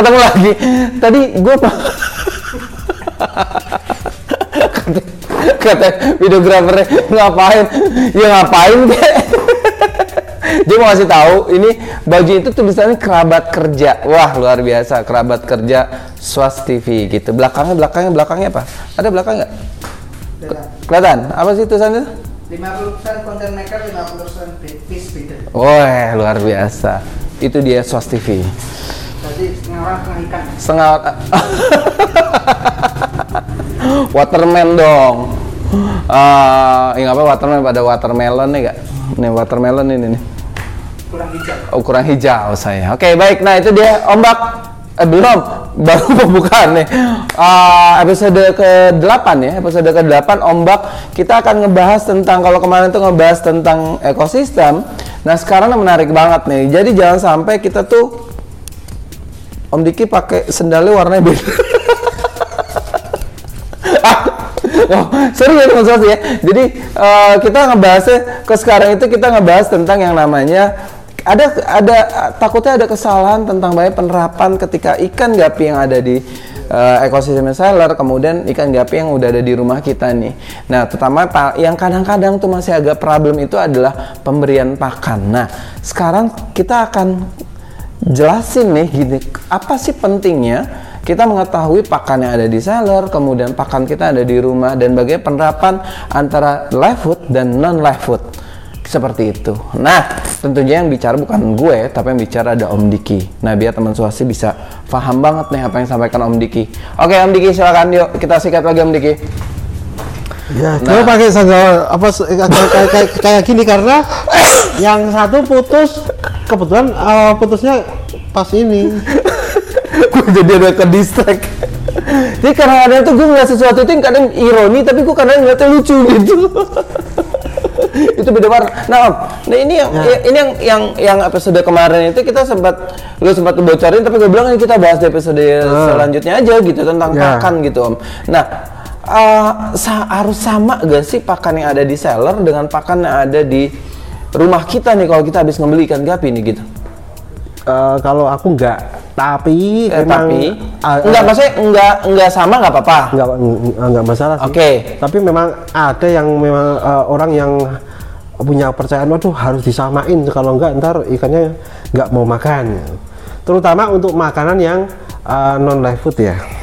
Ketemu lagi. Tadi gue kata, kata videografernya ngapain? Ya ngapain kek? Dia mau kasih tahu ini baju itu tulisannya kerabat kerja. Wah luar biasa kerabat kerja Swas TV gitu. Belakangnya belakangnya belakangnya apa? Ada belakang nggak? Kelihatan? Apa sih tulisannya? 50% content maker, 50% fish feeder. Wah luar biasa. Itu dia Swas TV. Jadi setengah orang setengah ikan. Setengah Waterman dong. Uh, apa watermelon pada watermelon nih gak? Nih watermelon ini nih. Kurang hijau. Oh, kurang hijau saya. Oke, baik. Nah, itu dia ombak eh, belum baru pembukaan nih. Uh, episode ke-8 ya. Episode ke-8 ombak kita akan ngebahas tentang kalau kemarin tuh ngebahas tentang ekosistem. Nah, sekarang menarik banget nih. Jadi jangan sampai kita tuh Om Diki pakai sendalnya warnanya beda. oh, serius Mas Sos ya. Jadi uh, kita ngebahasnya ke sekarang itu kita ngebahas tentang yang namanya ada ada takutnya ada kesalahan tentang banyak penerapan ketika ikan gapi yang ada di uh, ekosistem seller, kemudian ikan gapi yang udah ada di rumah kita nih. Nah, terutama yang kadang-kadang tuh masih agak problem itu adalah pemberian pakan. Nah, sekarang kita akan jelasin nih gini, apa sih pentingnya kita mengetahui pakan yang ada di seller, kemudian pakan kita ada di rumah dan bagaimana penerapan antara live food dan non live food seperti itu. Nah, tentunya yang bicara bukan gue, tapi yang bicara ada Om Diki. Nah, biar teman suasi bisa paham banget nih apa yang disampaikan Om Diki. Oke, Om Diki silakan yuk kita sikat lagi Om Diki. Ya, nah. pakai sandal apa kayak, kayak, kayak gini karena yang satu putus kebetulan uh, putusnya pas ini. gue jadi ada ke distract jadi kadang-kadang tuh gue ngeliat sesuatu itu yang kadang ironi tapi gue kadang ngeliatnya lucu gitu itu beda warna. Nah, Om, nah ini yang ya. ini yang yang yang episode kemarin itu kita sempat lu sempat bocorin tapi gue bilang ini kita bahas di episode uh. selanjutnya aja gitu tentang ya. pakan gitu, Om. Nah, uh, sa harus sama gak sih pakan yang ada di seller dengan pakan yang ada di rumah kita nih kalau kita habis membeli ikan gapi nih gitu? Uh, kalau aku nggak. Tapi eh, memang tapi? uh, enggak maksudnya enggak enggak sama enggak apa-apa? Enggak enggak masalah oke. Okay. tapi memang ada yang memang uh, orang yang punya kepercayaan waduh harus disamain. Kalau enggak ntar ikannya enggak mau makan. Terutama untuk makanan yang uh, non live food ya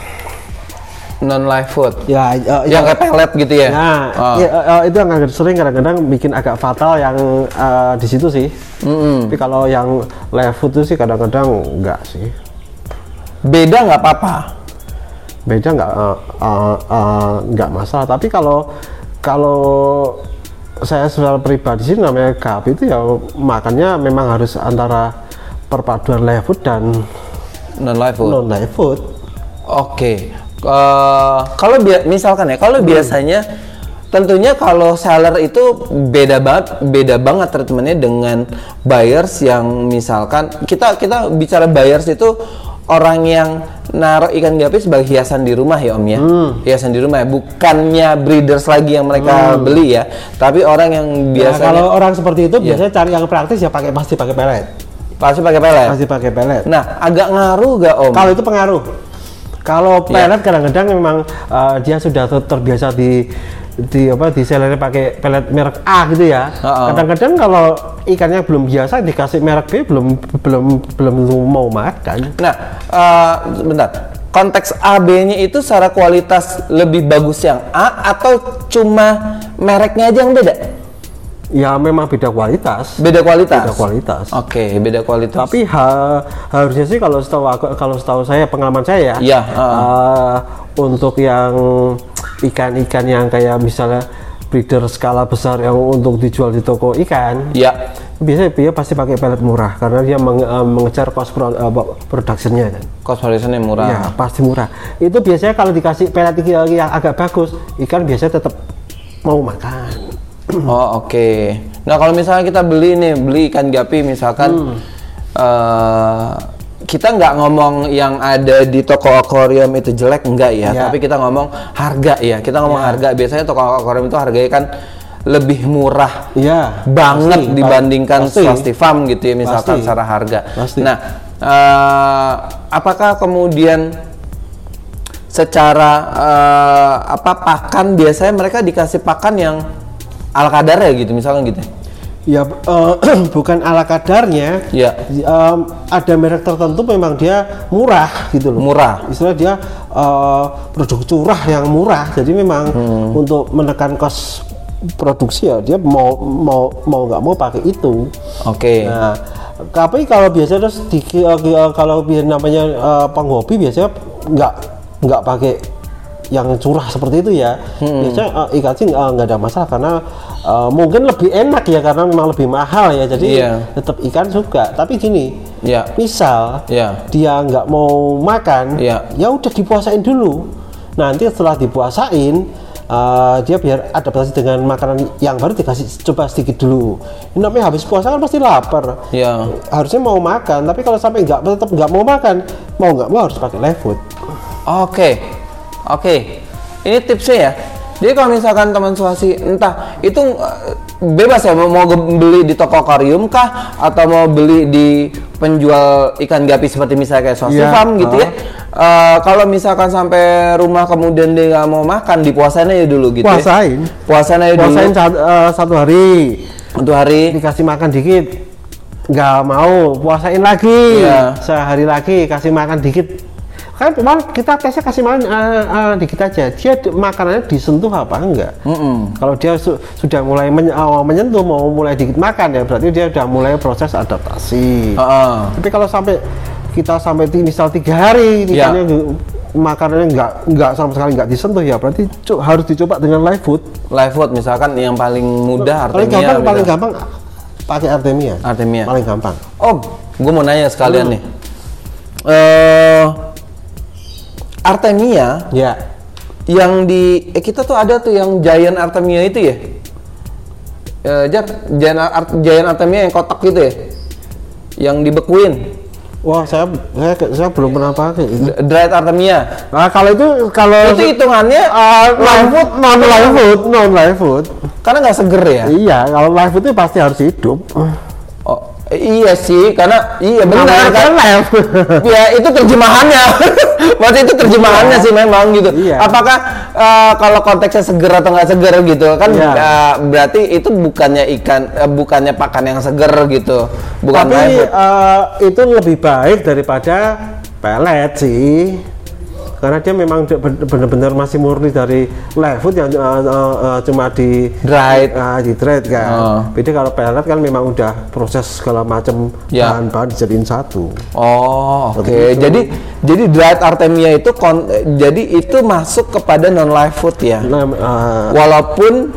non live food ya uh, yang ya, kayak pelet gitu ya? Nah oh. ya, uh, itu yang sering kadang-kadang bikin agak fatal yang uh, di situ sih. Mm -hmm. tapi kalau yang live food itu sih kadang-kadang enggak sih. Beda nggak apa-apa? Beda nggak uh, uh, uh, nggak masalah. Tapi kalau kalau saya secara pribadi sih namanya gap itu ya makannya memang harus antara perpaduan live food dan non live food non live food oke. okay. Uh, kalau bi misalkan ya kalau hmm. biasanya tentunya kalau seller itu beda banget beda banget treatmentnya dengan buyers yang misalkan kita kita bicara buyers itu orang yang naruh ikan gapi sebagai hiasan di rumah ya om ya hmm. hiasan di rumah ya bukannya breeders lagi yang mereka hmm. beli ya tapi orang yang biasa nah, kalau orang seperti itu ya. biasanya cari yang praktis ya pakai pasti pakai pelet pasti pakai pelet pasti pakai pelet nah agak ngaruh gak om kalau itu pengaruh kalau ya. pelet kadang-kadang memang uh, dia sudah terbiasa di di apa di sellernya pakai pelet merek A gitu ya. Kadang-kadang uh -uh. kalau ikannya belum biasa dikasih merek B belum belum belum mau makan. Nah, uh, bentar. Konteks A B-nya itu secara kualitas lebih bagus yang A atau cuma mereknya aja yang beda? Ya memang beda kualitas. Beda kualitas. Beda kualitas. Oke, okay, beda kualitas. Tapi ha, harusnya sih kalau setahu kalau setahu saya pengalaman saya ya. Iya. Uh. Uh, untuk yang ikan-ikan yang kayak misalnya breeder skala besar yang untuk dijual di toko ikan ya biasanya dia pasti pakai pelet murah karena dia menge uh, mengejar cost pro uh, productionnya kan cost productionnya murah ya pasti murah itu biasanya kalau dikasih pelet yang agak bagus ikan biasanya tetap mau makan oh oke okay. nah kalau misalnya kita beli nih beli ikan gapi misalkan hmm. uh, kita nggak ngomong yang ada di toko akuarium itu jelek enggak ya, ya. tapi kita ngomong harga ya. Kita ngomong ya. harga. Biasanya toko akuarium itu harganya kan lebih murah ya, banget pasti, dibandingkan pasti. swasti farm gitu ya misalkan pasti. secara harga. Pasti. Nah, eh, apakah kemudian secara eh, apa pakan biasanya mereka dikasih pakan yang ala kadar ya gitu misalkan gitu Ya eh, bukan ala kadarnya. Iya. Em, ada merek tertentu memang dia murah gitu loh. Murah. Istilah dia eh, produk curah yang murah. Jadi memang Hmm. untuk menekan kos produksi ya dia mau mau mau nggak mau pakai itu. oke Nah, tapi kalau biasanya terus di, eh, kalau biar namanya eh, penghobi biasanya nggak nggak pakai yang curah seperti itu ya. Biasanya eh, ikan sih nggak nggak ada masalah karena eh, mungkin lebih enak ya karena memang lebih mahal ya. Jadi Iya. tetap ikan suka. Tapi gini, ya misal ya dia nggak mau makan, Iya. ya udah dipuasain dulu. Nanti setelah dipuasain, eh, dia biar adaptasi dengan makanan yang baru dikasih coba sedikit dulu. Ini namanya habis puasa kan pasti lapar. ya Harusnya mau makan, tapi kalau sampai nggak tetap nggak mau makan, mau nggak mau harus pakai live food. Oke, oke. Ini tipsnya ya. Jadi kalau misalkan teman suasi entah itu eh, bebas ya mau beli di toko akuarium kah atau mau beli di penjual ikan gapi seperti misalnya kayak Swasti Iya, Farm gitu ya. Eh, kalau misalkan sampai rumah kemudian dia nggak mau makan dipuasain aja dulu gitu Puasain. ya. Puasain aja Puasain dulu satu, eh, satu hari, untuk hari. dikasih makan dikit, nggak mau, puasain lagi, Iya. sehari lagi kasih makan dikit. Kan kemarin kita tesnya kasih makan eh, eh, dikit aja, dia di- makanannya disentuh apa enggak? Mm-mm. Kalau dia su- sudah mulai men- eh, menyentuh, mau mulai dikit makan ya berarti dia sudah mulai proses adaptasi. Heeh. Tapi kalau sampai kita sampai misal tiga hari Ya. ikannya nge- makanannya nggak nggak sama sekali nggak disentuh ya berarti harus dicoba dengan live food. Live food misalkan yang paling mudah paling Artemia. gampang paling misal. gampang pakai artemia. Artemia. Paling gampang. Om, gue mau nanya sekalian nih. Eh Artemia Ya. yang di eh, kita tuh ada tuh yang Giant Artemia itu ya. Eh Jar, Giant, Ar- Giant Artemia yang kotak gitu ya. Yang dibekuin. Wah saya saya saya belum pernah pakai. Dried Artemia. Nah, kalau itu kalau Itu hitungannya live food non live food non live food. karena nggak seger ya. Iya kalau live food itu pasti harus hidup. Iya sih, karena iya benar kan. ya itu terjemahannya berarti itu terjemahannya sih memang gitu Iya. apakah eh, kalau konteksnya seger atau nggak seger gitu kan Iya. eh, berarti itu bukannya ikan eh, bukannya pakan yang seger gitu bukan Tapi eh, itu lebih baik daripada pelet sih. Karena dia memang benar-benar masih murni dari live food yang eh, eh, eh, cuma di Dried. ah, di dried kan. Oh. Beda kalau pelet kan memang udah proses segala macam Ya. bahan-bahan dijadiin satu. oh oke itu. jadi jadi dried artemia itu kon- jadi itu masuk kepada non live food ya Nah, eh, walaupun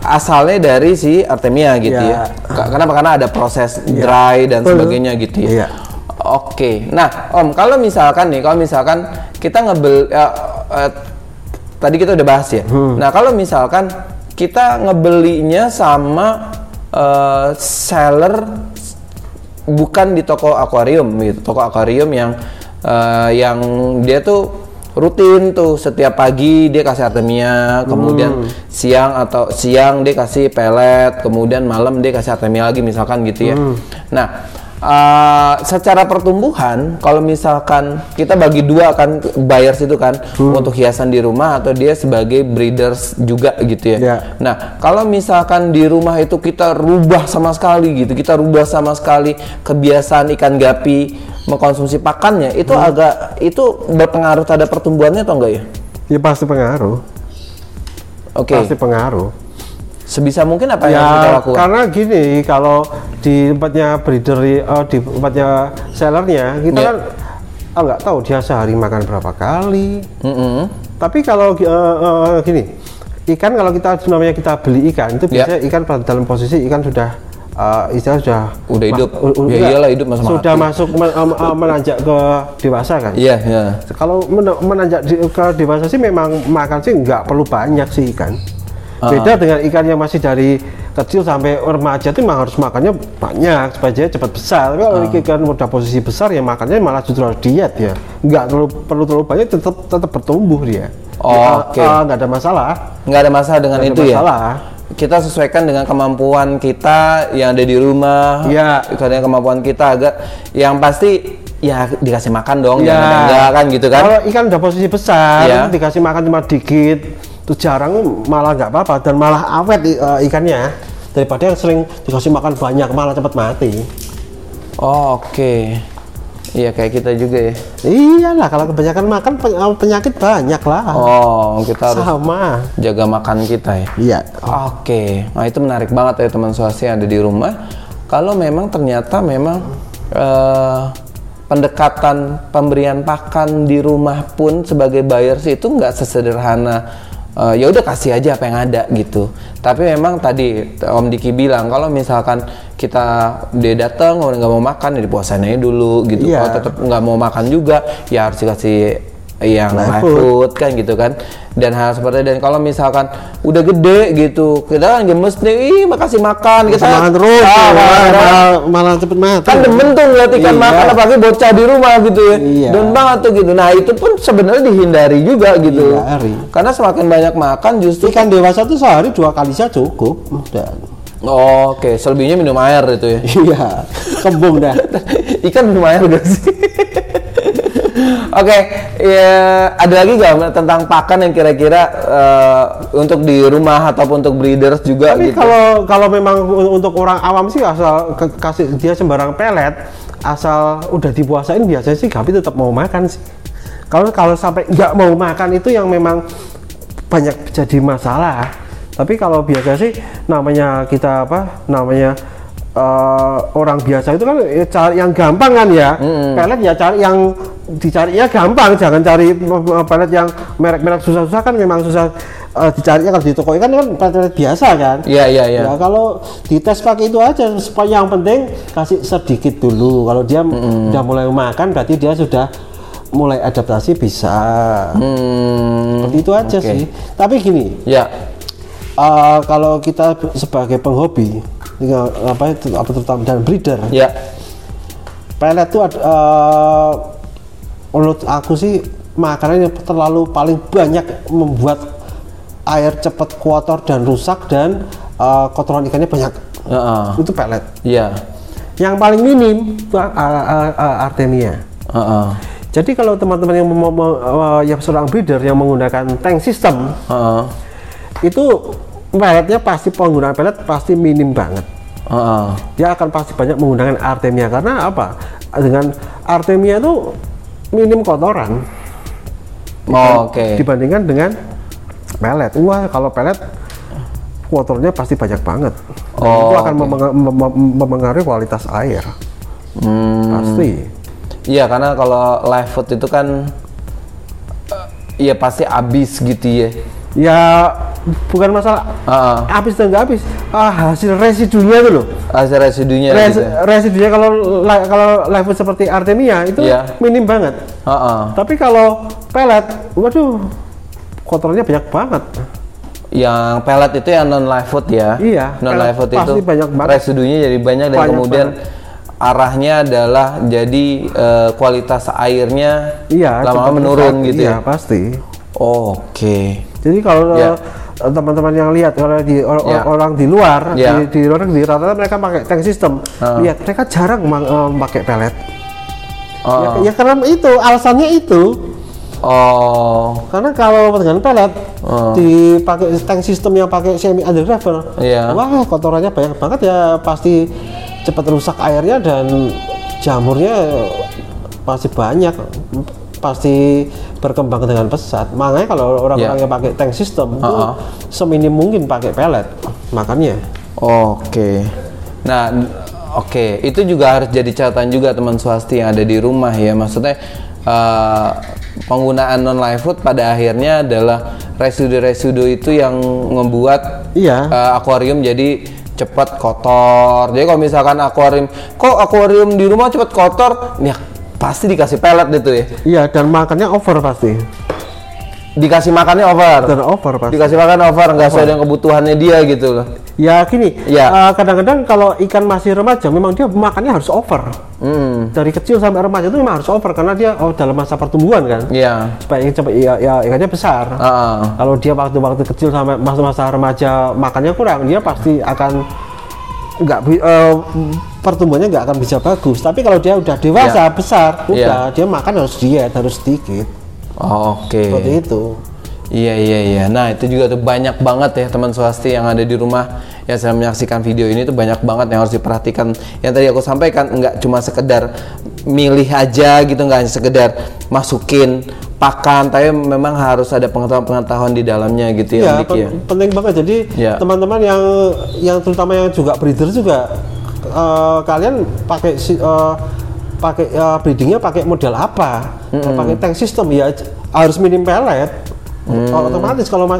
asalnya dari si artemia gitu ya, Ya. Ka- kenapa karena ada proses dry dan Betul. sebagainya gitu ya Iya. Oke, nah Om, kalau misalkan nih, kalau misalkan kita ngebel, eh, eh, tadi kita udah bahas ya. Hmm. Nah kalau misalkan kita ngebelinya sama eh, seller bukan di toko akuarium gitu, toko akuarium yang eh, yang dia tuh rutin tuh setiap pagi dia kasih artemia, kemudian siang atau siang dia kasih pelet, kemudian malam dia kasih artemia lagi misalkan gitu ya. Nah, eh, secara pertumbuhan kalau misalkan kita bagi dua kan buyers itu kan untuk hiasan di rumah atau dia sebagai breeders juga gitu ya. Ya. Nah, kalau misalkan di rumah itu kita rubah sama sekali gitu, kita rubah sama sekali kebiasaan ikan gapi mengkonsumsi pakannya, itu agak itu berpengaruh terhadap pertumbuhannya atau enggak ya? ya pasti pengaruh. Oke. Pasti pengaruh. Sebisa mungkin apa yang harus kita Ya, lakukan? karena gini, kalau di tempatnya breeder, eh, di tempatnya sellernya, kita Iya. kan ah, nggak tahu dia sehari makan berapa kali. Mm-mm. Tapi kalau eh, eh, gini, ikan kalau kita namanya kita beli ikan itu Ya. biasanya ikan pada dalam posisi ikan sudah eh, istilah sudah Udah hidup. u- u- Ya iyalah, hidup masa sudah mati. masuk men- em, menanjak ke dewasa kan. Iya, iya. Kalau men- menanjak di- ke dewasa sih memang makan sih nggak perlu banyak sih ikan. Ah. Beda dengan ikan yang masih dari kecil sampai remaja itu memang harus makannya banyak supaya dia cepat besar. Tapi kalau Ah. ikan udah posisi besar ya makannya malah justru harus diet ya. Nggak terlalu perlu terlalu banyak tetap tetap bertumbuh dia. Oke. Ya, eh, nggak ada masalah. Nggak ada masalah dengan Nggak ada itu ya? masalah. Kita sesuaikan dengan kemampuan kita yang ada di rumah. Iya. Dengan kemampuan kita agak yang pasti ya dikasih makan dong, Ya. jangan enggak kan gitu kan? Kalau ikan udah posisi besar, Iya. dikasih makan cuma dikit, itu jarang malah nggak apa-apa dan malah awet eh, ikannya daripada yang sering dikasih makan banyak malah cepat mati. Oh, Oke. Iya kayak kita juga ya. Iyalah kalau kebanyakan makan eh, penyakit banyak lah. Oh, kita harus Sama. jaga makan kita ya. Iya. Oke, nah itu menarik banget ya teman swasti yang ada di rumah. Kalau memang ternyata memang eh, pendekatan pemberian pakan di rumah pun sebagai buyers itu nggak sesederhana eh, ya udah kasih aja apa yang ada gitu. Tapi memang tadi Om Diki bilang kalau misalkan kita dia datang orang nggak mau makan ya dipuasain aja dulu gitu. Iya. Kalau tetap nggak mau makan juga ya harus dikasih yang Live food. food kan gitu kan dan hal seperti dan kalau misalkan udah gede gitu kita kan gemes nih ih makasih makan kita makan terus, Ah, malah, malah- malah, malah cepet mati. kan demen tuh ngeliat ikan Iya. makan apalagi bocah di rumah gitu ya Iya. dan banget tuh gitu nah itu pun sebenarnya dihindari juga gitu Hindari. karena semakin banyak makan justru Ikan dewasa tuh sehari dua kali saja cukup. Udah. Oh, oke selebihnya minum air itu ya Iya, kembung dah. ikan minum air gak sih Oke, ya ada lagi gak tentang pakan yang kira-kira eh, untuk di rumah ataupun untuk breeders juga Tapi gitu? kalau kalau memang untuk orang awam sih asal ke- kasih dia sembarang pelet, asal udah dipuasain biasanya sih Gabi tetap mau makan sih. Kalau kalau sampai nggak mau makan itu yang memang banyak jadi masalah. Tapi kalau biasa sih namanya kita apa namanya eh, orang biasa itu kan eh, cari yang gampang kan ya. Pelet ya cari yang dicari ya gampang, jangan cari eh, pelet yang merek-merek susah-susah kan memang susah eh, dicari kalau di toko ikan kan pelet biasa kan. Iya, iya, iya. Ya kalau dites pakai itu aja supaya yang penting kasih sedikit dulu. Kalau dia udah mulai makan berarti dia sudah mulai adaptasi bisa. Hmm, Seperti itu aja oke. sih. Tapi gini, Ya, eh, kalau kita sebagai penghobi ya, apa itu apa terutama dan breeder, ya, pelet itu ada eh, menurut aku sih makanan yang terlalu paling banyak membuat air cepat kotor dan rusak dan eh, kotoran ikannya banyak. Heeh. Itu pelet. ya, Yang paling minim itu uh, uh, uh, Artemia. Heeh. Jadi kalau teman-teman yang mau, uh, yang seorang breeder yang menggunakan tank system Heeh. itu peletnya pasti penggunaan pelet pasti minim banget. Heeh. Dia akan pasti banyak menggunakan Artemia karena apa? Dengan Artemia itu minim kotoran Oh, Oke. dibandingkan dengan pelet. Wah kalau pelet kotornya pasti banyak banget. Dan Oh, itu akan mem- mempengaruhi kualitas air. Hmm. Pasti. Iya, karena kalau live food itu kan Iya pasti habis gitu ya. Ya bukan masalah Heeh. habis dan nggak habis. Ah, hasil residunya itu loh. Hasil residunya Res- gitu. ya. Residunya kalau kalau live food seperti Artemia itu Iya. minim banget. Heeh. Tapi kalau pelet, waduh, kotornya banyak banget. Yang pelet itu yang non live food ya. Iya, Non live food itu banyak banget. residunya jadi banyak dan Banyak kemudian arahnya adalah jadi eh, kualitas airnya Iya, lama-lama menurun gitu iya, ya. pasti. Oke. Jadi kalau Iya. Eh, teman-teman yang lihat kalau di or- Iya. orang di luar Iya. di, di luar negeri rata-rata mereka pakai tank system. Ah. Lihat mereka jarang ma- eh, pakai pelet. Oh. Ya, ya karena itu alasannya itu. Oh. Karena kalau dengan pelet Oh. dipakai tank system yang pakai semi undergraver, Iya. wah kotorannya banyak banget ya pasti cepat rusak airnya dan jamurnya pasti banyak, pasti berkembang dengan pesat. Makanya kalau orang-orang Iya. yang pakai tank system itu Uh-uh. seminim mungkin pakai pelet makannya. Oke. Nah, n- oke, itu juga harus jadi catatan juga teman swasti yang ada di rumah ya. Maksudnya eh, penggunaan non live food pada akhirnya adalah residu-residu itu yang membuat Iya. eh, akuarium jadi cepat kotor. Jadi kalau misalkan akuarium, kok akuarium di rumah cepat kotor, ya pasti dikasih pelet gitu ya. Iya dan makannya over pasti. Dikasih makannya over. Dan over pasti. Dikasih makan over, nggak sesuai dengan kebutuhannya dia gitu loh. Ya gini, Iya. eh, kadang-kadang kalau ikan masih remaja memang dia makannya harus over. Hmm, Dari kecil sampai remaja itu memang harus over karena dia oh, dalam masa pertumbuhan kan. iya. Supaya ikan cepat ya, ya ikannya besar. Heeh. Kalau dia waktu-waktu kecil sampai masa-masa remaja makannya kurang, dia pasti akan nggak eh, pertumbuhannya nggak akan bisa bagus. Tapi kalau dia udah dewasa Ya. besar, udah Ya. dia makan harus diet, harus sedikit. Oh, Oke. Seperti itu. Iya iya iya. Nah itu juga tuh banyak banget ya teman swasti yang ada di rumah yang saya menyaksikan video ini tuh banyak banget yang harus diperhatikan. Yang tadi aku sampaikan nggak cuma sekedar milih aja gitu nggak hanya sekedar masukin pakan, tapi memang harus ada pengetahuan-pengetahuan di dalamnya gitu ya, Iya, Dik, pen- ya. penting banget. Jadi Ya. teman-teman yang yang terutama yang juga breeder juga eh, kalian pakai si- eh, pakai eh, breedingnya pakai model apa? Kalau pakai tank system ya harus minim pelet. Mm. Otomatis kalau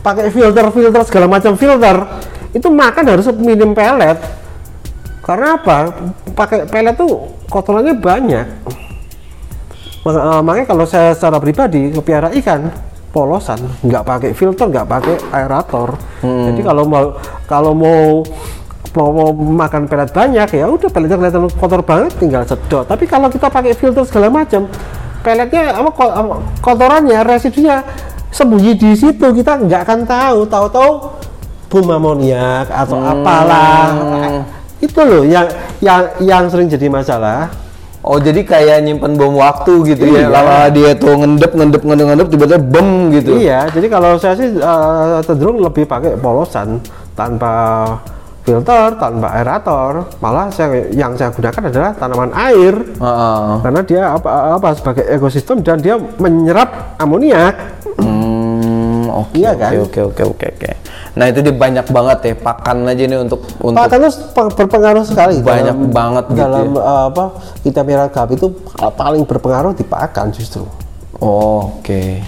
pakai filter-filter segala macam filter itu makan harus minim pelet. Karena apa? Pakai pelet tuh kotorannya banyak. Maka- eh, makanya kalau saya secara pribadi kepiara ikan polosan nggak pakai filter nggak pakai aerator jadi kalau mau kalau mau mau, mau makan pelet banyak ya udah peletnya kelihatan kotor banget tinggal sedot tapi kalau kita pakai filter segala macam peletnya apa ko- apa, kotorannya residunya sembunyi di situ kita nggak akan tahu tahu-tahu bom amoniak atau apalah itu loh yang yang yang sering jadi masalah Oh jadi kayak nyimpen bom waktu gitu ya. Iya. Lama dia tuh ngendep ngendep ngendep ngendep tiba-tiba bom gitu. Iya, jadi kalau saya sih eh, cenderung lebih pakai polosan tanpa filter, tanpa aerator. Malah saya yang saya gunakan adalah tanaman air Heeh. karena dia apa apa sebagai ekosistem dan dia menyerap amoniak. Hmm, oke Iya kan? oke oke oke oke. Nah itu dia banyak banget ya pakan aja nih untuk untuk Pakan itu pe- berpengaruh sekali. Banyak dalam- banget gitu dalam eh, apa kita merah gap itu eh, paling berpengaruh di pakan justru. Oh, Oke.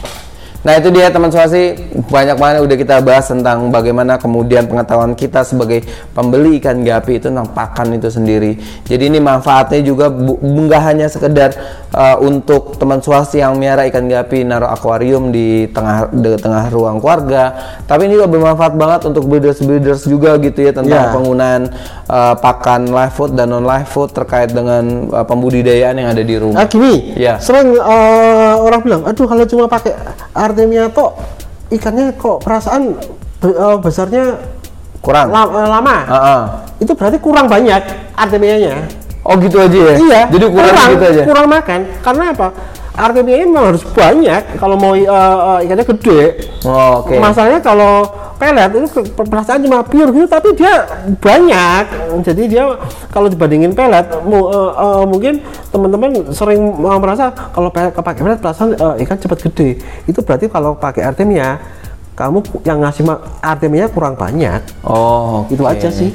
Nah itu dia teman swasti banyak banget udah kita bahas tentang bagaimana kemudian pengetahuan kita sebagai pembeli ikan gapi itu tentang pakan itu sendiri. Jadi ini manfaatnya juga nggak hanya sekedar uh, untuk teman swasti yang miara ikan gapi naruh akuarium di tengah di tengah ruang keluarga, tapi ini juga bermanfaat banget untuk breeders breeders juga gitu ya tentang Ya. penggunaan uh, pakan live food dan non live food terkait dengan uh, pembudidayaan yang ada di rumah. Ah gini, Iya. sering eh, orang bilang, aduh kalau cuma pakai Artemia kok ikannya kok perasaan eh, besarnya Kurang. la- eh, lama. Ah, ah. Itu berarti kurang banyak Artemianya. Oh gitu aja ya? Iya. Jadi kurang, gitu aja? Kurang makan. Karena apa? Artemia memang harus banyak kalau mau eh, eh, ikannya gede. Oh, Oke. Masalahnya kalau pelet itu perasaan cuma pure gitu tapi dia banyak. Jadi dia kalau dibandingin pelet mu- eh, eh, mungkin teman-teman sering mau merasa kalau pelet pakai pelet perasaan eh, ikan cepat gede. Itu berarti kalau pakai Artemia kamu yang ngasih Artemia kurang banyak. Oh, Itu oke. aja sih.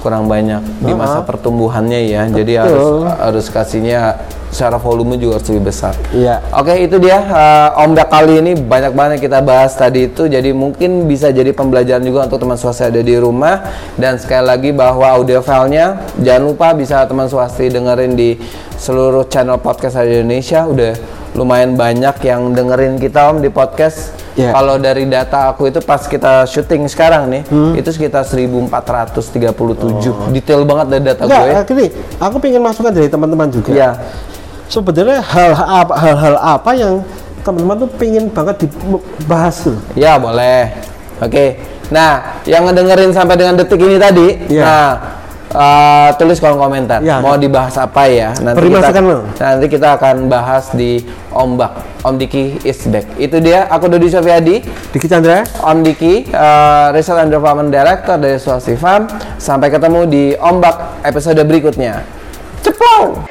Kurang banyak di masa pertumbuhannya ya. Jadi Betul. harus harus kasihnya secara volume juga harus lebih besar. Iya. Oke, itu dia eh, ombak kali ini banyak banget kita bahas tadi itu. Jadi mungkin bisa jadi pembelajaran juga untuk teman swasta ada di rumah. Dan sekali lagi bahwa audio filenya jangan lupa bisa teman swasti dengerin di seluruh channel podcast di Indonesia. Udah lumayan banyak yang dengerin kita om di podcast. Iya. Kalau dari data aku itu pas kita syuting sekarang nih, Hmm. itu sekitar 1437. Detail banget dari data Enggak, gue. gini, aku pengen masukan dari teman-teman juga. Iya. Sebenarnya hal apa hal-hal apa yang teman-teman tuh pengen banget dibahas tuh? Ya boleh. Oke. Nah, yang ngedengerin sampai dengan detik ini tadi, Iya. nah eh, tulis kolom komentar. Iya. Mau dibahas apa ya? Nanti Beri kita, lo. nanti kita akan bahas di Ombak. Om Diki is back. Itu dia. Aku Dodi Sofiadi. Diki Chandra. Om Diki, eh, Research and Development Director dari Swasti Farm. Sampai ketemu di Ombak episode berikutnya. Ceplong!